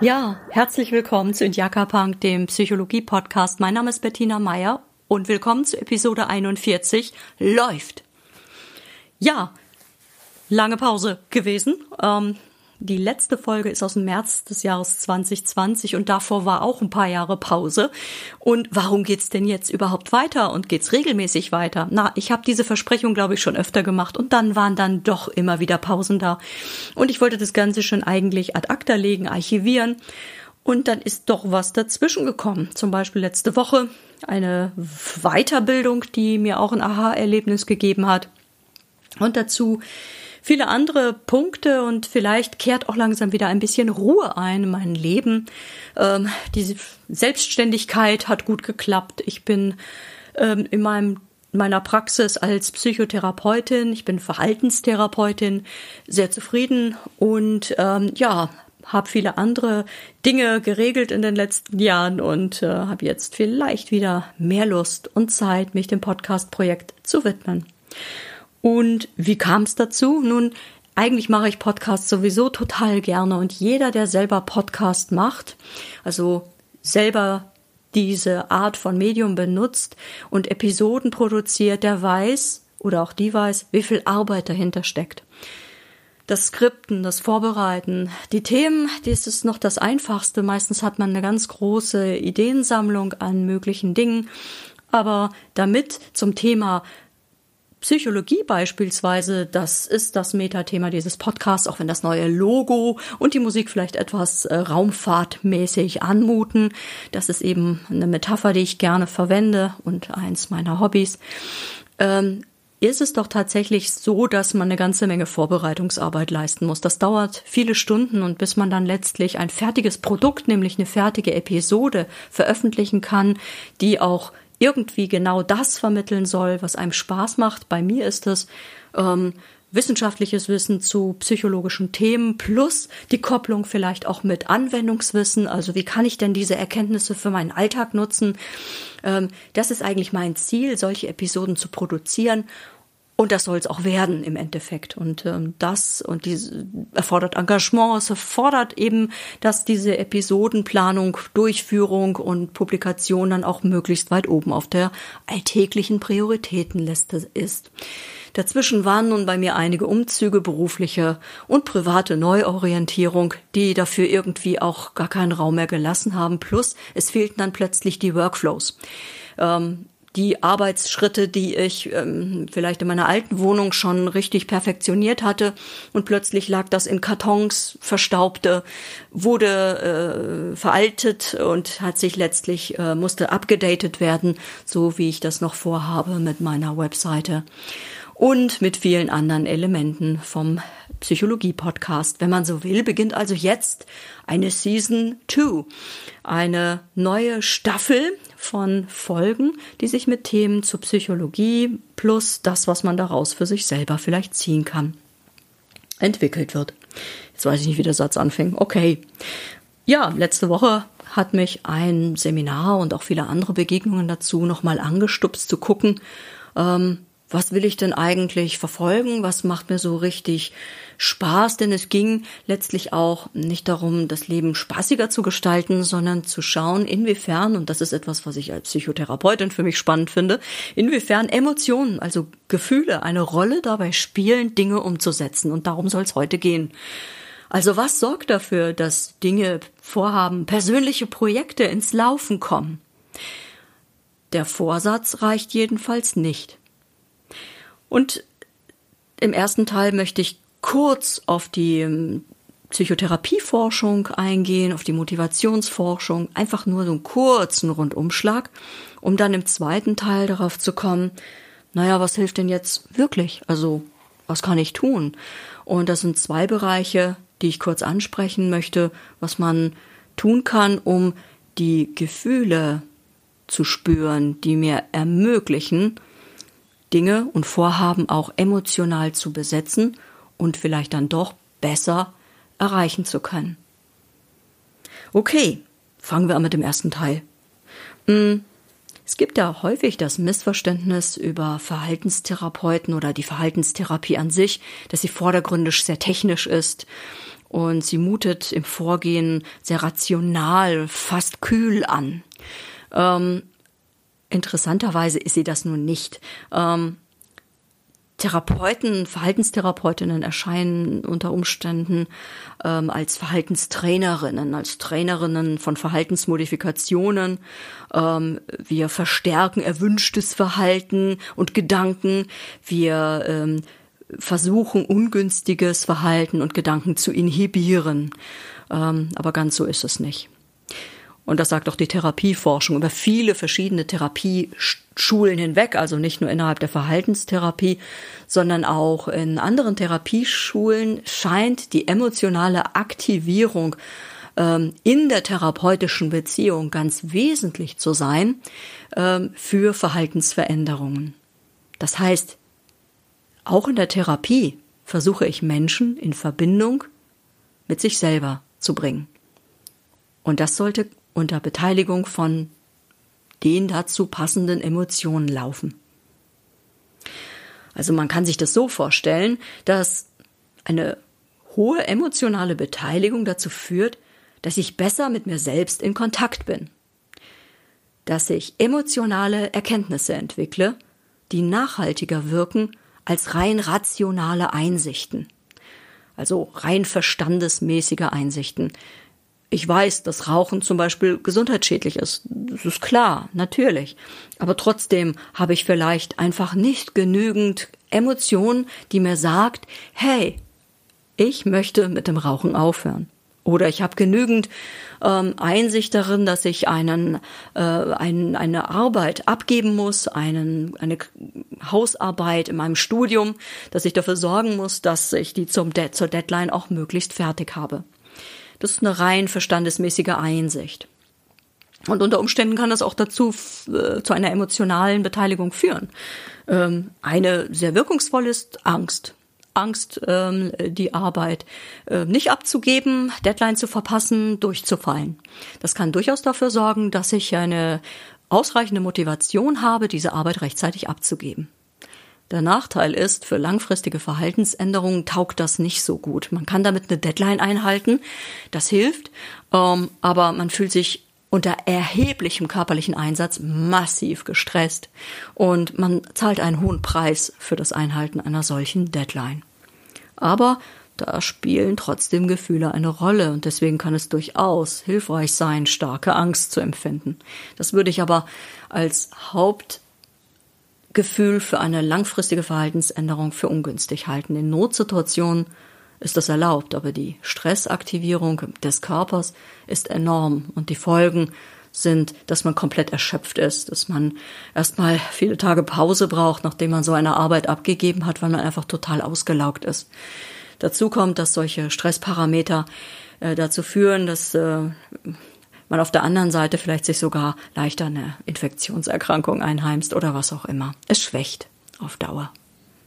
Ja, herzlich willkommen zu Indiaka Punk, dem Psychologie-Podcast. Mein Name ist Bettina Meyer und willkommen zu Episode 41. Läuft. Ja, lange Pause gewesen. Ähm, die letzte Folge ist aus dem März des Jahres 2020 und davor war auch ein paar Jahre Pause. Und warum geht's denn jetzt überhaupt weiter und geht's regelmäßig weiter? Na, ich habe diese Versprechung, glaube ich, schon öfter gemacht und dann waren dann doch immer wieder Pausen da. Und ich wollte das Ganze schon eigentlich ad acta legen, archivieren. Und dann ist doch was dazwischen gekommen. Zum Beispiel letzte Woche eine Weiterbildung, die mir auch ein Aha-Erlebnis gegeben hat. Und dazu viele andere Punkte und vielleicht kehrt auch langsam wieder ein bisschen Ruhe ein in mein Leben. Ähm, diese Selbstständigkeit hat gut geklappt. Ich bin ähm, in meinem meiner Praxis als Psychotherapeutin, ich bin Verhaltenstherapeutin, sehr zufrieden und ähm, ja, habe viele andere Dinge geregelt in den letzten Jahren und äh, habe jetzt vielleicht wieder mehr Lust und Zeit, mich dem Podcast-Projekt zu widmen. Und wie kam es dazu? Nun, eigentlich mache ich Podcasts sowieso total gerne und jeder, der selber Podcast macht, also selber diese Art von Medium benutzt und Episoden produziert, der weiß oder auch die weiß, wie viel Arbeit dahinter steckt. Das Skripten, das Vorbereiten, die Themen, das ist noch das Einfachste. Meistens hat man eine ganz große Ideensammlung an möglichen Dingen. Aber damit zum Thema Psychologie beispielsweise, das ist das Metathema dieses Podcasts, auch wenn das neue Logo und die Musik vielleicht etwas äh, raumfahrtmäßig anmuten. Das ist eben eine Metapher, die ich gerne verwende und eins meiner Hobbys. Ähm, ist es doch tatsächlich so, dass man eine ganze Menge Vorbereitungsarbeit leisten muss. Das dauert viele Stunden und bis man dann letztlich ein fertiges Produkt, nämlich eine fertige Episode veröffentlichen kann, die auch irgendwie genau das vermitteln soll, was einem Spaß macht. Bei mir ist es ähm, wissenschaftliches Wissen zu psychologischen Themen plus die Kopplung vielleicht auch mit Anwendungswissen. Also wie kann ich denn diese Erkenntnisse für meinen Alltag nutzen? Ähm, das ist eigentlich mein Ziel, solche Episoden zu produzieren und das soll es auch werden im Endeffekt. Und ähm, das und diese erfordert Engagement, es erfordert eben, dass diese Episodenplanung, Durchführung und Publikation dann auch möglichst weit oben auf der alltäglichen Prioritätenliste ist. Dazwischen waren nun bei mir einige Umzüge, berufliche und private Neuorientierung, die dafür irgendwie auch gar keinen Raum mehr gelassen haben. Plus es fehlten dann plötzlich die Workflows. Ähm, die Arbeitsschritte, die ich ähm, vielleicht in meiner alten Wohnung schon richtig perfektioniert hatte. Und plötzlich lag das in Kartons, verstaubte, wurde äh, veraltet und hat sich letztlich äh, musste abgedatet werden, so wie ich das noch vorhabe mit meiner Webseite und mit vielen anderen Elementen vom Psychologie-Podcast. Wenn man so will, beginnt also jetzt eine Season 2, eine neue Staffel von Folgen, die sich mit Themen zur Psychologie plus das, was man daraus für sich selber vielleicht ziehen kann, entwickelt wird. Jetzt weiß ich nicht, wie der Satz anfing. Okay. Ja, letzte Woche hat mich ein Seminar und auch viele andere Begegnungen dazu nochmal angestupst zu gucken, ähm, was will ich denn eigentlich verfolgen? Was macht mir so richtig Spaß? Denn es ging letztlich auch nicht darum, das Leben spaßiger zu gestalten, sondern zu schauen, inwiefern, und das ist etwas, was ich als Psychotherapeutin für mich spannend finde, inwiefern Emotionen, also Gefühle, eine Rolle dabei spielen, Dinge umzusetzen. Und darum soll es heute gehen. Also was sorgt dafür, dass Dinge, Vorhaben, persönliche Projekte ins Laufen kommen? Der Vorsatz reicht jedenfalls nicht. Und im ersten Teil möchte ich kurz auf die ähm, Psychotherapieforschung eingehen, auf die Motivationsforschung, einfach nur so einen kurzen Rundumschlag, um dann im zweiten Teil darauf zu kommen, naja, was hilft denn jetzt wirklich? Also, was kann ich tun? Und das sind zwei Bereiche, die ich kurz ansprechen möchte, was man tun kann, um die Gefühle zu spüren, die mir ermöglichen, Dinge und Vorhaben auch emotional zu besetzen und vielleicht dann doch besser erreichen zu können. Okay, fangen wir an mit dem ersten Teil. Hm, es gibt ja häufig das Missverständnis über Verhaltenstherapeuten oder die Verhaltenstherapie an sich, dass sie vordergründig sehr technisch ist und sie mutet im Vorgehen sehr rational, fast kühl an. Ähm, interessanterweise ist sie das nun nicht. Ähm, Therapeuten, Verhaltenstherapeutinnen erscheinen unter Umständen ähm, als Verhaltenstrainerinnen, als Trainerinnen von Verhaltensmodifikationen. Ähm, wir verstärken erwünschtes Verhalten und Gedanken. Wir ähm, versuchen ungünstiges Verhalten und Gedanken zu inhibieren. Ähm, aber ganz so ist es nicht. Und das sagt auch die Therapieforschung über viele verschiedene Therapieschulen hinweg, also nicht nur innerhalb der Verhaltenstherapie, sondern auch in anderen Therapieschulen scheint die emotionale Aktivierung ähm, in der therapeutischen Beziehung ganz wesentlich zu sein ähm, für Verhaltensveränderungen. Das heißt, auch in der Therapie versuche ich Menschen in Verbindung mit sich selber zu bringen. Und das sollte unter Beteiligung von den dazu passenden Emotionen laufen. Also man kann sich das so vorstellen, dass eine hohe emotionale Beteiligung dazu führt, dass ich besser mit mir selbst in Kontakt bin, dass ich emotionale Erkenntnisse entwickle, die nachhaltiger wirken als rein rationale Einsichten, also rein verstandesmäßige Einsichten, ich weiß, dass Rauchen zum Beispiel gesundheitsschädlich ist. Das ist klar, natürlich. Aber trotzdem habe ich vielleicht einfach nicht genügend Emotionen, die mir sagt, hey, ich möchte mit dem Rauchen aufhören. Oder ich habe genügend ähm, Einsicht darin, dass ich einen, äh, ein, eine Arbeit abgeben muss, einen, eine Hausarbeit in meinem Studium, dass ich dafür sorgen muss, dass ich die zum De zur Deadline auch möglichst fertig habe. Das ist eine rein verstandesmäßige Einsicht. Und unter Umständen kann das auch dazu äh, zu einer emotionalen Beteiligung führen. Ähm, eine sehr wirkungsvolle ist Angst. Angst, ähm, die Arbeit äh, nicht abzugeben, Deadline zu verpassen, durchzufallen. Das kann durchaus dafür sorgen, dass ich eine ausreichende Motivation habe, diese Arbeit rechtzeitig abzugeben. Der Nachteil ist, für langfristige Verhaltensänderungen taugt das nicht so gut. Man kann damit eine Deadline einhalten, das hilft, ähm, aber man fühlt sich unter erheblichem körperlichen Einsatz massiv gestresst und man zahlt einen hohen Preis für das Einhalten einer solchen Deadline. Aber da spielen trotzdem Gefühle eine Rolle und deswegen kann es durchaus hilfreich sein, starke Angst zu empfinden. Das würde ich aber als Haupt Gefühl für eine langfristige Verhaltensänderung für ungünstig halten. In Notsituationen ist das erlaubt, aber die Stressaktivierung des Körpers ist enorm und die Folgen sind, dass man komplett erschöpft ist, dass man erstmal viele Tage Pause braucht, nachdem man so eine Arbeit abgegeben hat, weil man einfach total ausgelaugt ist. Dazu kommt, dass solche Stressparameter äh, dazu führen, dass äh, man auf der anderen Seite vielleicht sich sogar leichter eine Infektionserkrankung einheimst oder was auch immer. Es schwächt auf Dauer.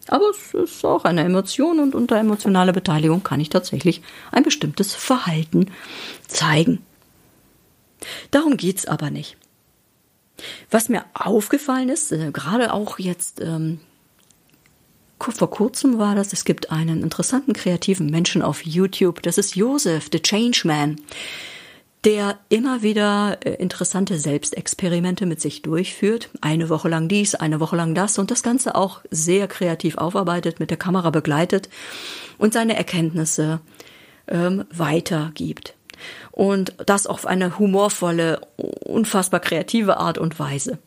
Aber es ist auch eine Emotion und unter emotionaler Beteiligung kann ich tatsächlich ein bestimmtes Verhalten zeigen. Darum geht's aber nicht. Was mir aufgefallen ist, äh, gerade auch jetzt ähm, vor kurzem war das, es gibt einen interessanten kreativen Menschen auf YouTube, das ist Joseph, the Changeman der immer wieder äh, interessante Selbstexperimente mit sich durchführt. Eine Woche lang dies, eine Woche lang das und das Ganze auch sehr kreativ aufarbeitet, mit der Kamera begleitet und seine Erkenntnisse ähm, weitergibt. Und das auf eine humorvolle, unfassbar kreative Art und Weise.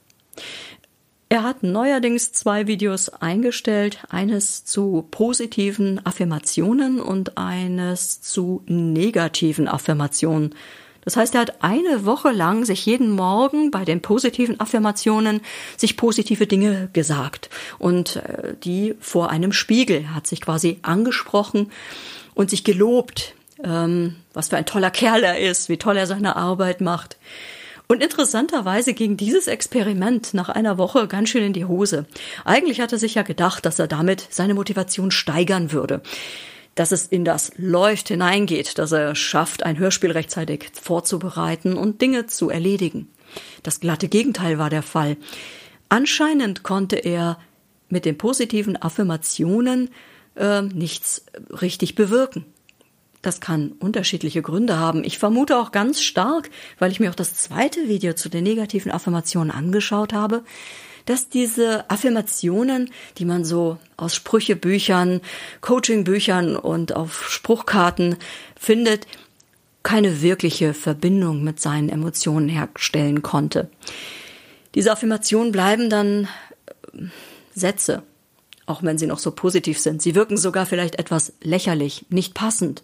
Er hat neuerdings zwei Videos eingestellt, eines zu positiven Affirmationen und eines zu negativen Affirmationen das heißt, er hat eine Woche lang sich jeden Morgen bei den positiven Affirmationen sich positive Dinge gesagt und äh, die vor einem Spiegel hat sich quasi angesprochen und sich gelobt, ähm, was für ein toller Kerl er ist, wie toll er seine Arbeit macht. Und interessanterweise ging dieses Experiment nach einer Woche ganz schön in die Hose. Eigentlich hat er sich ja gedacht, dass er damit seine Motivation steigern würde. Dass es in das Läuft hineingeht, dass er schafft, ein Hörspiel rechtzeitig vorzubereiten und Dinge zu erledigen. Das glatte Gegenteil war der Fall. Anscheinend konnte er mit den positiven Affirmationen äh, nichts richtig bewirken. Das kann unterschiedliche Gründe haben. Ich vermute auch ganz stark, weil ich mir auch das zweite Video zu den negativen Affirmationen angeschaut habe, dass diese Affirmationen, die man so aus Sprüchebüchern, Coachingbüchern und auf Spruchkarten findet, keine wirkliche Verbindung mit seinen Emotionen herstellen konnte. Diese Affirmationen bleiben dann äh, Sätze, auch wenn sie noch so positiv sind. Sie wirken sogar vielleicht etwas lächerlich, nicht passend.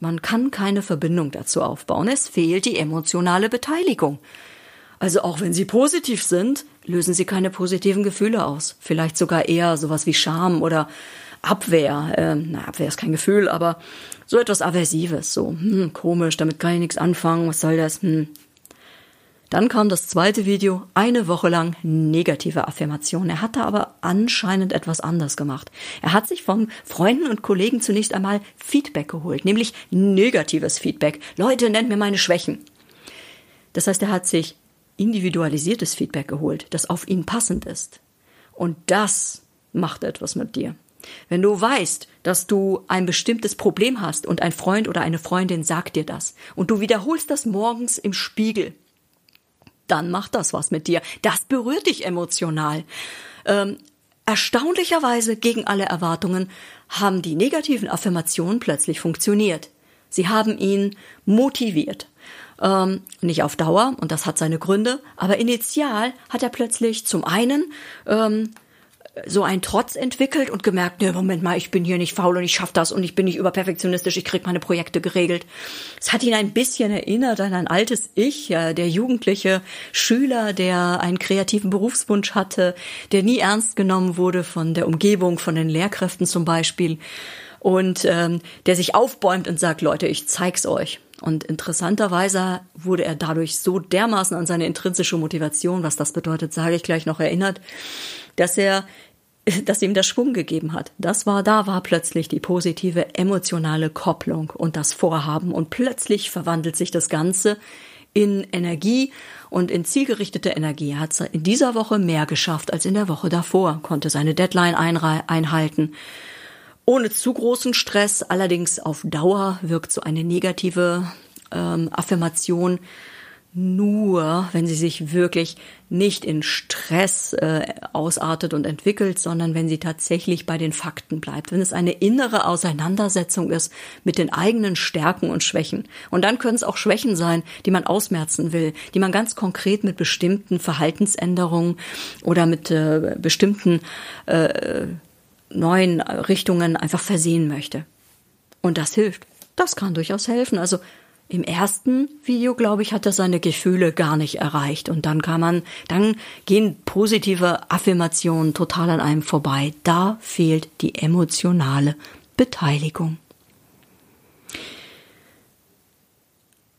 Man kann keine Verbindung dazu aufbauen. Es fehlt die emotionale Beteiligung. Also auch wenn sie positiv sind, lösen sie keine positiven Gefühle aus. Vielleicht sogar eher sowas wie Scham oder Abwehr. Ähm, na, Abwehr ist kein Gefühl, aber so etwas Aversives. So, hm, komisch, damit kann ich nichts anfangen. Was soll das? Hm, dann kam das zweite Video, eine Woche lang negative Affirmation. Er hatte aber anscheinend etwas anders gemacht. Er hat sich von Freunden und Kollegen zunächst einmal Feedback geholt, nämlich negatives Feedback. Leute, nennt mir meine Schwächen. Das heißt, er hat sich individualisiertes Feedback geholt, das auf ihn passend ist. Und das macht etwas mit dir. Wenn du weißt, dass du ein bestimmtes Problem hast und ein Freund oder eine Freundin sagt dir das und du wiederholst das morgens im Spiegel, dann macht das was mit dir. Das berührt dich emotional. Ähm, erstaunlicherweise gegen alle Erwartungen haben die negativen Affirmationen plötzlich funktioniert. Sie haben ihn motiviert. Ähm, nicht auf Dauer, und das hat seine Gründe, aber initial hat er plötzlich zum einen ähm, so einen Trotz entwickelt und gemerkt, ne, Moment mal, ich bin hier nicht faul und ich schaffe das und ich bin nicht überperfektionistisch, ich krieg meine Projekte geregelt. Es hat ihn ein bisschen erinnert an ein altes Ich, ja, der jugendliche Schüler, der einen kreativen Berufswunsch hatte, der nie ernst genommen wurde von der Umgebung, von den Lehrkräften zum Beispiel und ähm, der sich aufbäumt und sagt, Leute, ich zeig's euch. Und interessanterweise wurde er dadurch so dermaßen an seine intrinsische Motivation, was das bedeutet, sage ich gleich noch erinnert, dass er dass ihm das Schwung gegeben hat. Das war, da war plötzlich die positive emotionale Kopplung und das Vorhaben und plötzlich verwandelt sich das Ganze in Energie und in zielgerichtete Energie. Er hat in dieser Woche mehr geschafft als in der Woche davor, konnte seine Deadline einhalten. Ohne zu großen Stress, allerdings auf Dauer wirkt so eine negative ähm, Affirmation nur, wenn sie sich wirklich nicht in Stress äh, ausartet und entwickelt, sondern wenn sie tatsächlich bei den Fakten bleibt, wenn es eine innere Auseinandersetzung ist mit den eigenen Stärken und Schwächen. Und dann können es auch Schwächen sein, die man ausmerzen will, die man ganz konkret mit bestimmten Verhaltensänderungen oder mit äh, bestimmten äh, neuen Richtungen einfach versehen möchte. Und das hilft. Das kann durchaus helfen. Also im ersten Video, glaube ich, hat er seine Gefühle gar nicht erreicht. Und dann kann man, dann gehen positive Affirmationen total an einem vorbei. Da fehlt die emotionale Beteiligung.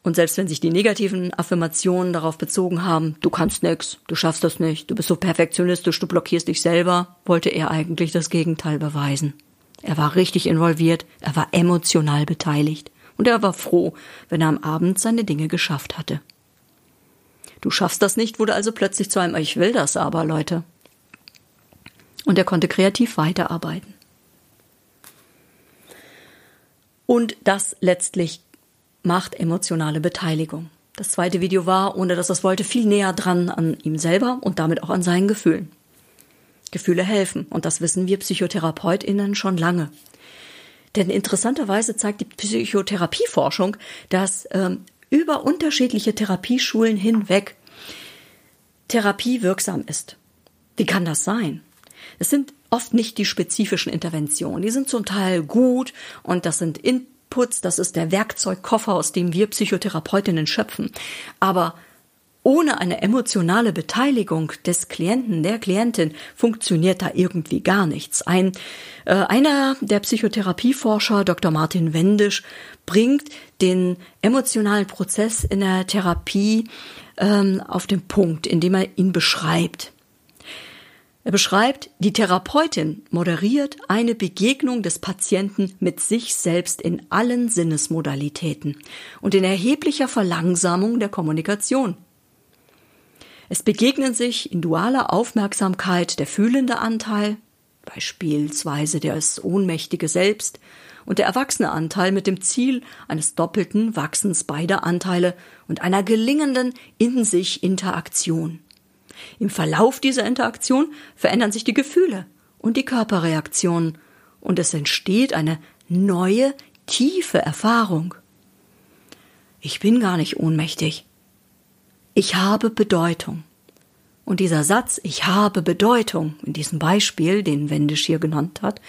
Und selbst wenn sich die negativen Affirmationen darauf bezogen haben, du kannst nix, du schaffst das nicht, du bist so perfektionistisch, du blockierst dich selber, wollte er eigentlich das Gegenteil beweisen. Er war richtig involviert, er war emotional beteiligt und er war froh, wenn er am Abend seine Dinge geschafft hatte. Du schaffst das nicht, wurde also plötzlich zu einem Ich will das aber, Leute. Und er konnte kreativ weiterarbeiten. Und das letztlich macht emotionale Beteiligung. Das zweite Video war, ohne dass das wollte, viel näher dran an ihm selber und damit auch an seinen Gefühlen. Gefühle helfen und das wissen wir PsychotherapeutInnen schon lange. Denn interessanterweise zeigt die Psychotherapieforschung, dass ähm, über unterschiedliche Therapieschulen hinweg Therapie wirksam ist. Wie kann das sein? Es sind oft nicht die spezifischen Interventionen. Die sind zum Teil gut und das sind Inputs, das ist der Werkzeugkoffer, aus dem wir Psychotherapeutinnen schöpfen. Aber ohne eine emotionale Beteiligung des Klienten, der Klientin, funktioniert da irgendwie gar nichts. Ein, äh, einer der Psychotherapieforscher, Dr. Martin Wendisch, bringt den emotionalen Prozess in der Therapie äh, ähm, auf den Punkt, indem er ihn beschreibt. Er beschreibt, die Therapeutin moderiert eine Begegnung des Patienten mit sich selbst in allen Sinnesmodalitäten und in erheblicher Verlangsamung der Kommunikation. Es begegnen sich in dualer Aufmerksamkeit der fühlende Anteil, beispielsweise das ohnmächtige Selbst, und der erwachsene Anteil mit dem Ziel eines doppelten Wachsens beider Anteile und einer gelingenden in sich Interaktion. Im Verlauf dieser Interaktion verändern sich die Gefühle und die Körperreaktionen und es entsteht eine neue, tiefe Erfahrung. Ich bin gar nicht ohnmächtig. Ich habe Bedeutung. Und dieser Satz, ich habe Bedeutung, in diesem Beispiel, den Wendisch hier genannt hat,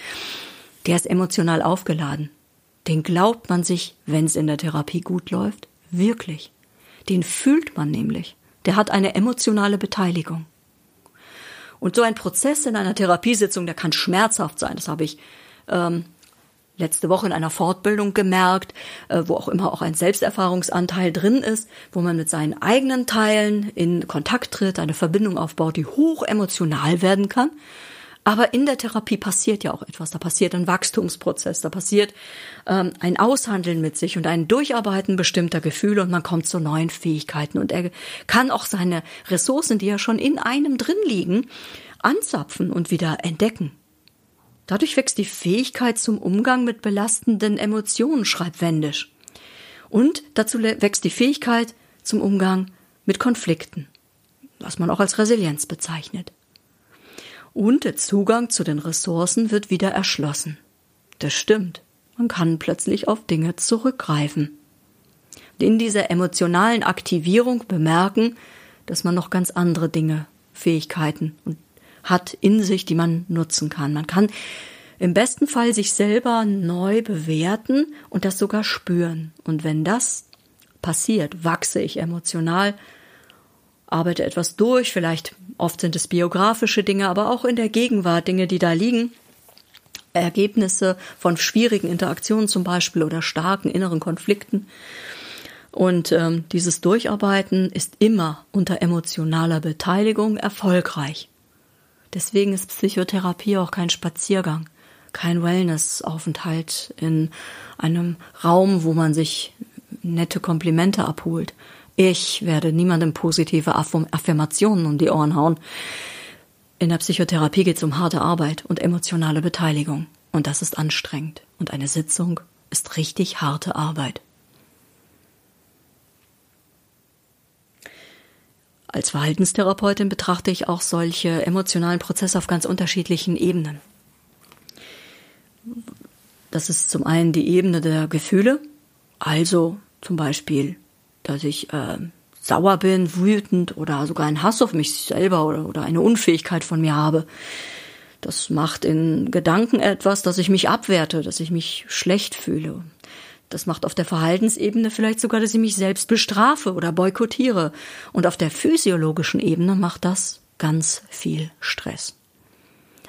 der ist emotional aufgeladen. Den glaubt man sich, wenn es in der Therapie gut läuft, wirklich. Den fühlt man nämlich der hat eine emotionale Beteiligung. Und so ein Prozess in einer Therapiesitzung, der kann schmerzhaft sein. Das habe ich ähm, letzte Woche in einer Fortbildung gemerkt, äh, wo auch immer auch ein Selbsterfahrungsanteil drin ist, wo man mit seinen eigenen Teilen in Kontakt tritt, eine Verbindung aufbaut, die hoch emotional werden kann. Aber in der Therapie passiert ja auch etwas. Da passiert ein Wachstumsprozess, da passiert ähm, ein Aushandeln mit sich und ein Durcharbeiten bestimmter Gefühle und man kommt zu neuen Fähigkeiten. Und er kann auch seine Ressourcen, die ja schon in einem drin liegen, anzapfen und wieder entdecken. Dadurch wächst die Fähigkeit zum Umgang mit belastenden Emotionen, schreibt Wendisch. Und dazu wächst die Fähigkeit zum Umgang mit Konflikten, was man auch als Resilienz bezeichnet und der Zugang zu den Ressourcen wird wieder erschlossen. Das stimmt. Man kann plötzlich auf Dinge zurückgreifen. in dieser emotionalen Aktivierung bemerken, dass man noch ganz andere Dinge, Fähigkeiten und hat in sich, die man nutzen kann. Man kann im besten Fall sich selber neu bewerten und das sogar spüren. Und wenn das passiert, wachse ich emotional, arbeite etwas durch, vielleicht Oft sind es biografische Dinge, aber auch in der Gegenwart Dinge, die da liegen. Ergebnisse von schwierigen Interaktionen zum Beispiel oder starken inneren Konflikten. Und ähm, dieses Durcharbeiten ist immer unter emotionaler Beteiligung erfolgreich. Deswegen ist Psychotherapie auch kein Spaziergang, kein Wellness-Aufenthalt in einem Raum, wo man sich nette Komplimente abholt, ich werde niemandem positive Affirmationen um die Ohren hauen. In der Psychotherapie geht es um harte Arbeit und emotionale Beteiligung. Und das ist anstrengend. Und eine Sitzung ist richtig harte Arbeit. Als Verhaltenstherapeutin betrachte ich auch solche emotionalen Prozesse auf ganz unterschiedlichen Ebenen. Das ist zum einen die Ebene der Gefühle, also zum Beispiel dass ich äh, sauer bin, wütend oder sogar einen Hass auf mich selber oder, oder eine Unfähigkeit von mir habe. Das macht in Gedanken etwas, dass ich mich abwerte, dass ich mich schlecht fühle. Das macht auf der Verhaltensebene vielleicht sogar, dass ich mich selbst bestrafe oder boykottiere. Und auf der physiologischen Ebene macht das ganz viel Stress.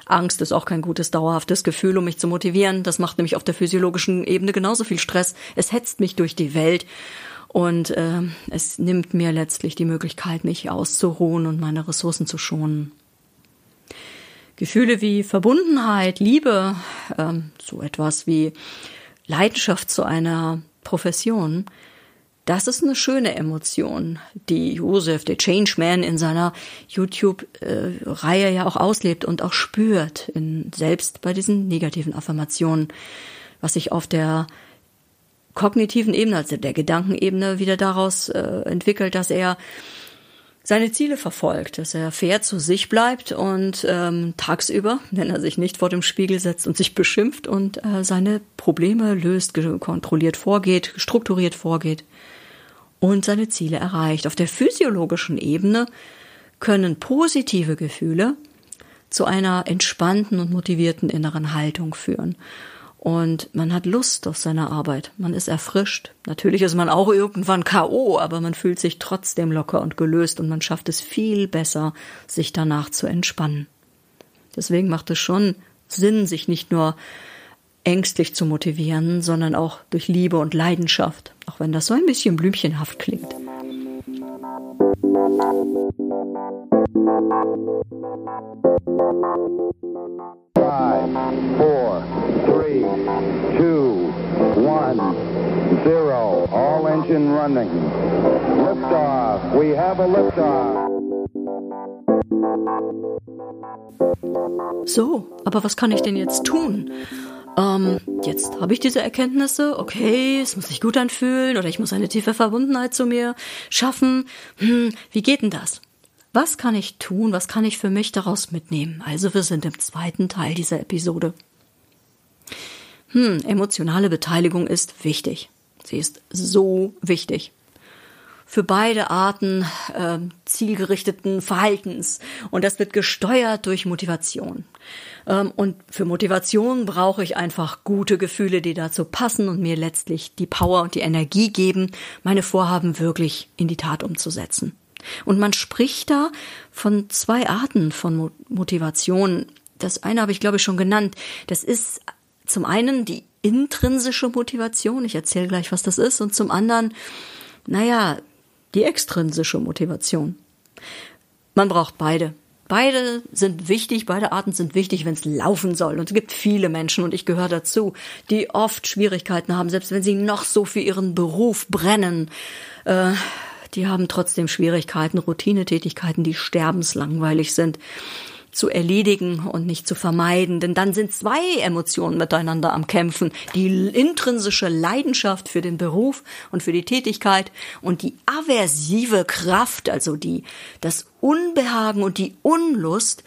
Angst ist auch kein gutes dauerhaftes Gefühl, um mich zu motivieren. Das macht nämlich auf der physiologischen Ebene genauso viel Stress. Es hetzt mich durch die Welt und äh, es nimmt mir letztlich die Möglichkeit, mich auszuruhen und meine Ressourcen zu schonen. Gefühle wie Verbundenheit, Liebe, äh, so etwas wie Leidenschaft zu einer Profession, das ist eine schöne Emotion, die Josef, der Changeman, in seiner YouTube-Reihe ja auch auslebt und auch spürt, in, selbst bei diesen negativen Affirmationen, was sich auf der kognitiven Ebene, also der Gedankenebene, wieder daraus äh, entwickelt, dass er seine Ziele verfolgt, dass er fair zu sich bleibt und ähm, tagsüber, wenn er sich nicht vor dem Spiegel setzt und sich beschimpft und äh, seine Probleme löst, kontrolliert vorgeht, strukturiert vorgeht und seine Ziele erreicht. Auf der physiologischen Ebene können positive Gefühle zu einer entspannten und motivierten inneren Haltung führen. Und man hat Lust auf seine Arbeit. Man ist erfrischt. Natürlich ist man auch irgendwann K.O., aber man fühlt sich trotzdem locker und gelöst und man schafft es viel besser, sich danach zu entspannen. Deswegen macht es schon Sinn, sich nicht nur ängstlich zu motivieren, sondern auch durch Liebe und Leidenschaft, auch wenn das so ein bisschen blümchenhaft klingt. Five, four, three, two, one, zero. All engine running. Liftoff. We have a liftoff. So, aber was kann ich denn jetzt tun? Ähm, jetzt habe ich diese Erkenntnisse, okay, es muss sich gut anfühlen oder ich muss eine tiefe Verbundenheit zu mir schaffen. Hm, wie geht denn das? Was kann ich tun? Was kann ich für mich daraus mitnehmen? Also wir sind im zweiten Teil dieser Episode. Hm, emotionale Beteiligung ist wichtig. Sie ist so wichtig für beide Arten äh, zielgerichteten Verhaltens. Und das wird gesteuert durch Motivation. Ähm, und für Motivation brauche ich einfach gute Gefühle, die dazu passen und mir letztlich die Power und die Energie geben, meine Vorhaben wirklich in die Tat umzusetzen. Und man spricht da von zwei Arten von Motivation. Das eine habe ich, glaube ich, schon genannt. Das ist zum einen die intrinsische Motivation. Ich erzähle gleich, was das ist. Und zum anderen, naja, die extrinsische Motivation. Man braucht beide. Beide sind wichtig, beide Arten sind wichtig, wenn es laufen soll. Und es gibt viele Menschen, und ich gehöre dazu, die oft Schwierigkeiten haben, selbst wenn sie noch so für ihren Beruf brennen. Äh, die haben trotzdem Schwierigkeiten, Routinetätigkeiten, die sterbenslangweilig sind zu erledigen und nicht zu vermeiden, denn dann sind zwei Emotionen miteinander am Kämpfen. Die intrinsische Leidenschaft für den Beruf und für die Tätigkeit und die aversive Kraft, also die, das Unbehagen und die Unlust,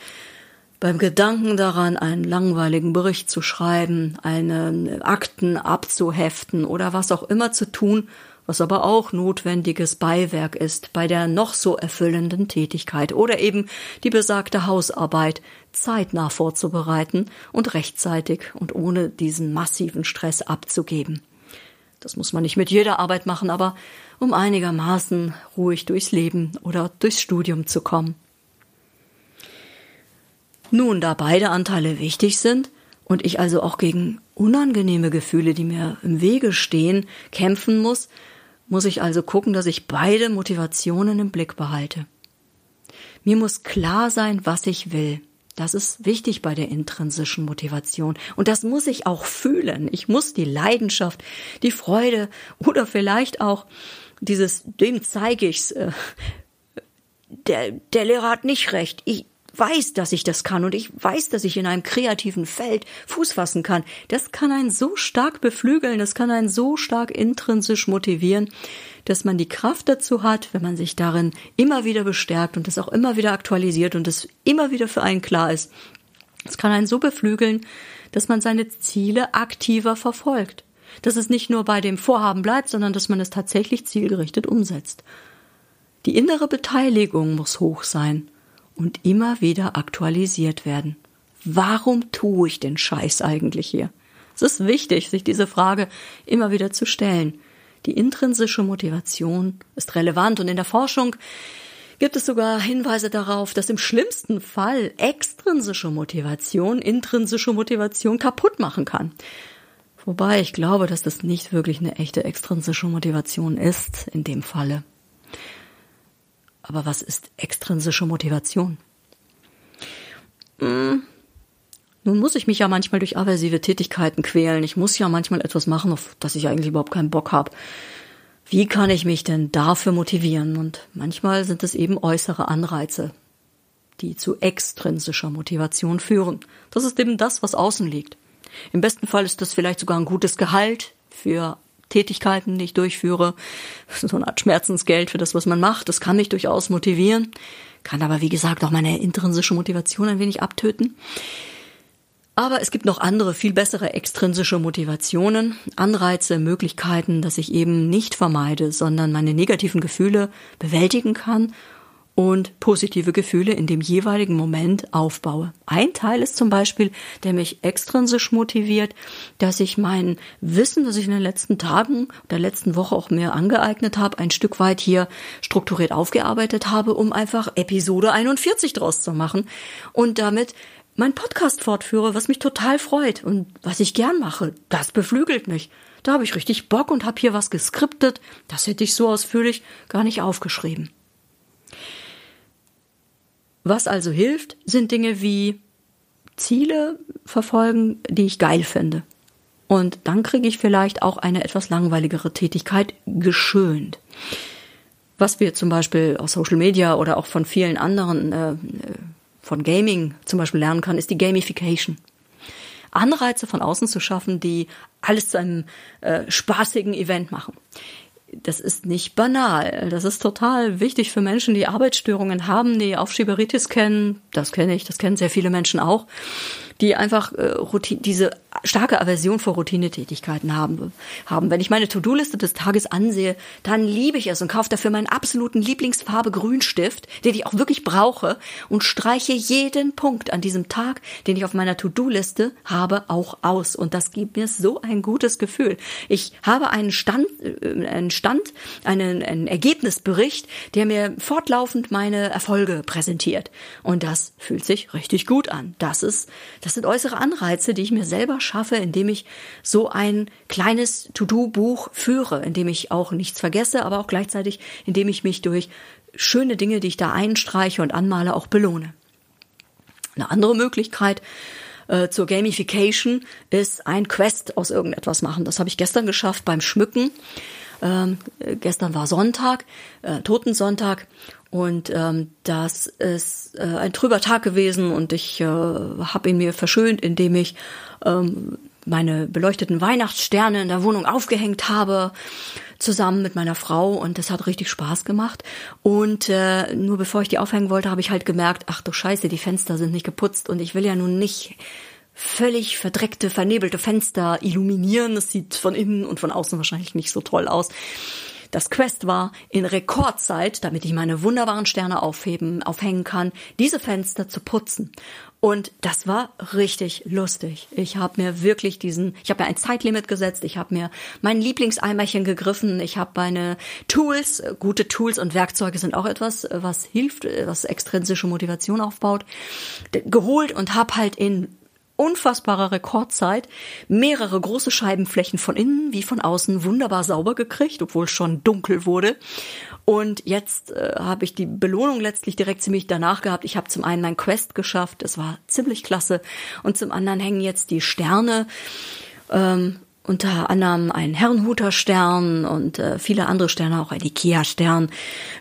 beim Gedanken daran, einen langweiligen Bericht zu schreiben, eine Akten abzuheften oder was auch immer zu tun, was aber auch notwendiges Beiwerk ist bei der noch so erfüllenden Tätigkeit oder eben die besagte Hausarbeit zeitnah vorzubereiten und rechtzeitig und ohne diesen massiven Stress abzugeben. Das muss man nicht mit jeder Arbeit machen, aber um einigermaßen ruhig durchs Leben oder durchs Studium zu kommen. Nun, da beide Anteile wichtig sind und ich also auch gegen unangenehme Gefühle, die mir im Wege stehen, kämpfen muss, muss ich also gucken, dass ich beide Motivationen im Blick behalte. Mir muss klar sein, was ich will. Das ist wichtig bei der intrinsischen Motivation. Und das muss ich auch fühlen. Ich muss die Leidenschaft, die Freude oder vielleicht auch dieses, dem zeige ich's, äh, der, der Lehrer hat nicht recht. Ich, weiß, dass ich das kann und ich weiß, dass ich in einem kreativen Feld Fuß fassen kann. Das kann einen so stark beflügeln, das kann einen so stark intrinsisch motivieren, dass man die Kraft dazu hat, wenn man sich darin immer wieder bestärkt und es auch immer wieder aktualisiert und es immer wieder für einen klar ist. Es kann einen so beflügeln, dass man seine Ziele aktiver verfolgt. Dass es nicht nur bei dem Vorhaben bleibt, sondern dass man es tatsächlich zielgerichtet umsetzt. Die innere Beteiligung muss hoch sein und immer wieder aktualisiert werden. Warum tue ich den Scheiß eigentlich hier? Es ist wichtig, sich diese Frage immer wieder zu stellen. Die intrinsische Motivation ist relevant und in der Forschung gibt es sogar Hinweise darauf, dass im schlimmsten Fall extrinsische Motivation intrinsische Motivation kaputt machen kann. Wobei ich glaube, dass das nicht wirklich eine echte extrinsische Motivation ist in dem Falle. Aber was ist extrinsische Motivation? Hm. Nun muss ich mich ja manchmal durch aversive Tätigkeiten quälen. Ich muss ja manchmal etwas machen, auf das ich eigentlich überhaupt keinen Bock habe. Wie kann ich mich denn dafür motivieren? Und manchmal sind es eben äußere Anreize, die zu extrinsischer Motivation führen. Das ist eben das, was außen liegt. Im besten Fall ist das vielleicht sogar ein gutes Gehalt für Tätigkeiten, die ich durchführe, so eine Art Schmerzensgeld für das, was man macht. Das kann mich durchaus motivieren, kann aber, wie gesagt, auch meine intrinsische Motivation ein wenig abtöten. Aber es gibt noch andere, viel bessere extrinsische Motivationen, Anreize, Möglichkeiten, dass ich eben nicht vermeide, sondern meine negativen Gefühle bewältigen kann und positive Gefühle in dem jeweiligen Moment aufbaue. Ein Teil ist zum Beispiel, der mich extrinsisch motiviert, dass ich mein Wissen, das ich in den letzten Tagen oder letzten Woche auch mir angeeignet habe, ein Stück weit hier strukturiert aufgearbeitet habe, um einfach Episode 41 draus zu machen und damit mein Podcast fortführe, was mich total freut und was ich gern mache. Das beflügelt mich. Da habe ich richtig Bock und habe hier was geskriptet. Das hätte ich so ausführlich gar nicht aufgeschrieben. Was also hilft, sind Dinge wie Ziele verfolgen, die ich geil finde. Und dann kriege ich vielleicht auch eine etwas langweiligere Tätigkeit geschönt. Was wir zum Beispiel aus Social Media oder auch von vielen anderen, äh, von Gaming zum Beispiel lernen kann, ist die Gamification. Anreize von außen zu schaffen, die alles zu einem äh, spaßigen Event machen das ist nicht banal. Das ist total wichtig für Menschen, die Arbeitsstörungen haben, die Aufschieberitis kennen. Das kenne ich, das kennen sehr viele Menschen auch die einfach äh, Routine, diese starke Aversion vor Routinetätigkeiten haben, haben. Wenn ich meine To-Do-Liste des Tages ansehe, dann liebe ich es und kaufe dafür meinen absoluten Lieblingsfarbe Grünstift, den ich auch wirklich brauche und streiche jeden Punkt an diesem Tag, den ich auf meiner To-Do-Liste habe, auch aus. Und das gibt mir so ein gutes Gefühl. Ich habe einen Stand, äh, einen Stand, einen, einen Ergebnisbericht, der mir fortlaufend meine Erfolge präsentiert. Und das fühlt sich richtig gut an. Das ist, das das sind äußere Anreize, die ich mir selber schaffe, indem ich so ein kleines To-Do-Buch führe, indem ich auch nichts vergesse, aber auch gleichzeitig, indem ich mich durch schöne Dinge, die ich da einstreiche und anmale, auch belohne. Eine andere Möglichkeit äh, zur Gamification ist ein Quest aus irgendetwas machen. Das habe ich gestern geschafft beim Schmücken. Ähm, gestern war Sonntag, äh, Totensonntag. Und ähm, das ist äh, ein trüber Tag gewesen. Und ich äh, habe ihn mir verschönt, indem ich ähm, meine beleuchteten Weihnachtssterne in der Wohnung aufgehängt habe, zusammen mit meiner Frau. Und das hat richtig Spaß gemacht. Und äh, nur bevor ich die aufhängen wollte, habe ich halt gemerkt, ach du Scheiße, die Fenster sind nicht geputzt. Und ich will ja nun nicht völlig verdreckte, vernebelte Fenster illuminieren. Das sieht von innen und von außen wahrscheinlich nicht so toll aus. Das Quest war, in Rekordzeit, damit ich meine wunderbaren Sterne aufheben, aufhängen kann, diese Fenster zu putzen. Und das war richtig lustig. Ich habe mir wirklich diesen, ich habe mir ein Zeitlimit gesetzt, ich habe mir mein Lieblingseimerchen gegriffen, ich habe meine Tools, gute Tools und Werkzeuge sind auch etwas, was hilft, was extrinsische Motivation aufbaut, geholt und habe halt in unfassbarer Rekordzeit mehrere große Scheibenflächen von innen wie von außen wunderbar sauber gekriegt, obwohl schon dunkel wurde. Und jetzt äh, habe ich die Belohnung letztlich direkt ziemlich danach gehabt. Ich habe zum einen mein Quest geschafft, das war ziemlich klasse. Und zum anderen hängen jetzt die Sterne. Ähm, unter anderem ein Herrenhuter-Stern und äh, viele andere Sterne, auch ein Ikea-Stern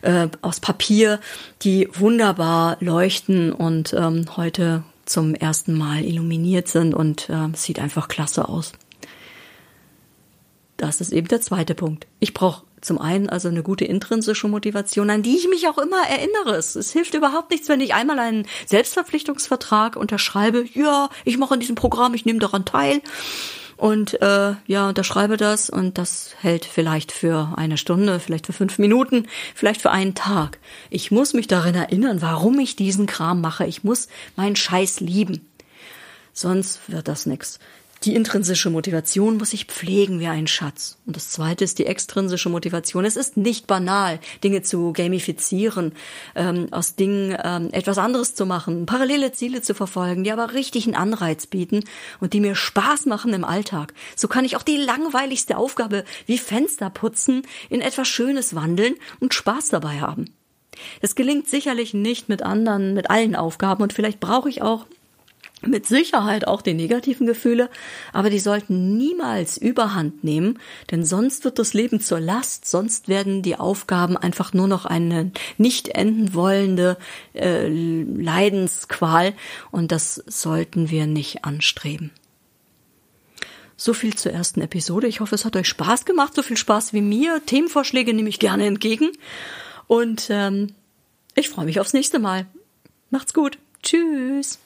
äh, aus Papier, die wunderbar leuchten und ähm, heute zum ersten Mal illuminiert sind und äh, sieht einfach klasse aus. Das ist eben der zweite Punkt. Ich brauche zum einen also eine gute intrinsische Motivation, an die ich mich auch immer erinnere. Es, hilft überhaupt nichts, wenn ich einmal einen Selbstverpflichtungsvertrag unterschreibe. Ja, ich mache in diesem Programm, ich nehme daran teil und äh, ja, unterschreibe das und das hält vielleicht für eine Stunde, vielleicht für fünf Minuten, vielleicht für einen Tag. Ich muss mich darin erinnern, warum ich diesen Kram mache. Ich muss meinen Scheiß lieben. Sonst wird das nix. Die intrinsische Motivation muss ich pflegen wie ein Schatz. Und das zweite ist die extrinsische Motivation. Es ist nicht banal, Dinge zu gamifizieren, ähm, aus Dingen ähm, etwas anderes zu machen, parallele Ziele zu verfolgen, die aber richtig einen Anreiz bieten und die mir Spaß machen im Alltag. So kann ich auch die langweiligste Aufgabe wie Fenster putzen in etwas Schönes wandeln und Spaß dabei haben. Das gelingt sicherlich nicht mit anderen, mit allen Aufgaben und vielleicht brauche ich auch mit Sicherheit auch die negativen Gefühle, aber die sollten niemals überhand nehmen, denn sonst wird das Leben zur Last, sonst werden die Aufgaben einfach nur noch eine nicht enden wollende äh, Leidensqual und das sollten wir nicht anstreben. So viel zur ersten Episode. Ich hoffe, es hat euch Spaß gemacht, so viel Spaß wie mir. Themenvorschläge nehme ich gerne entgegen und ähm, ich freue mich aufs nächste Mal. Macht's gut. Tschüss.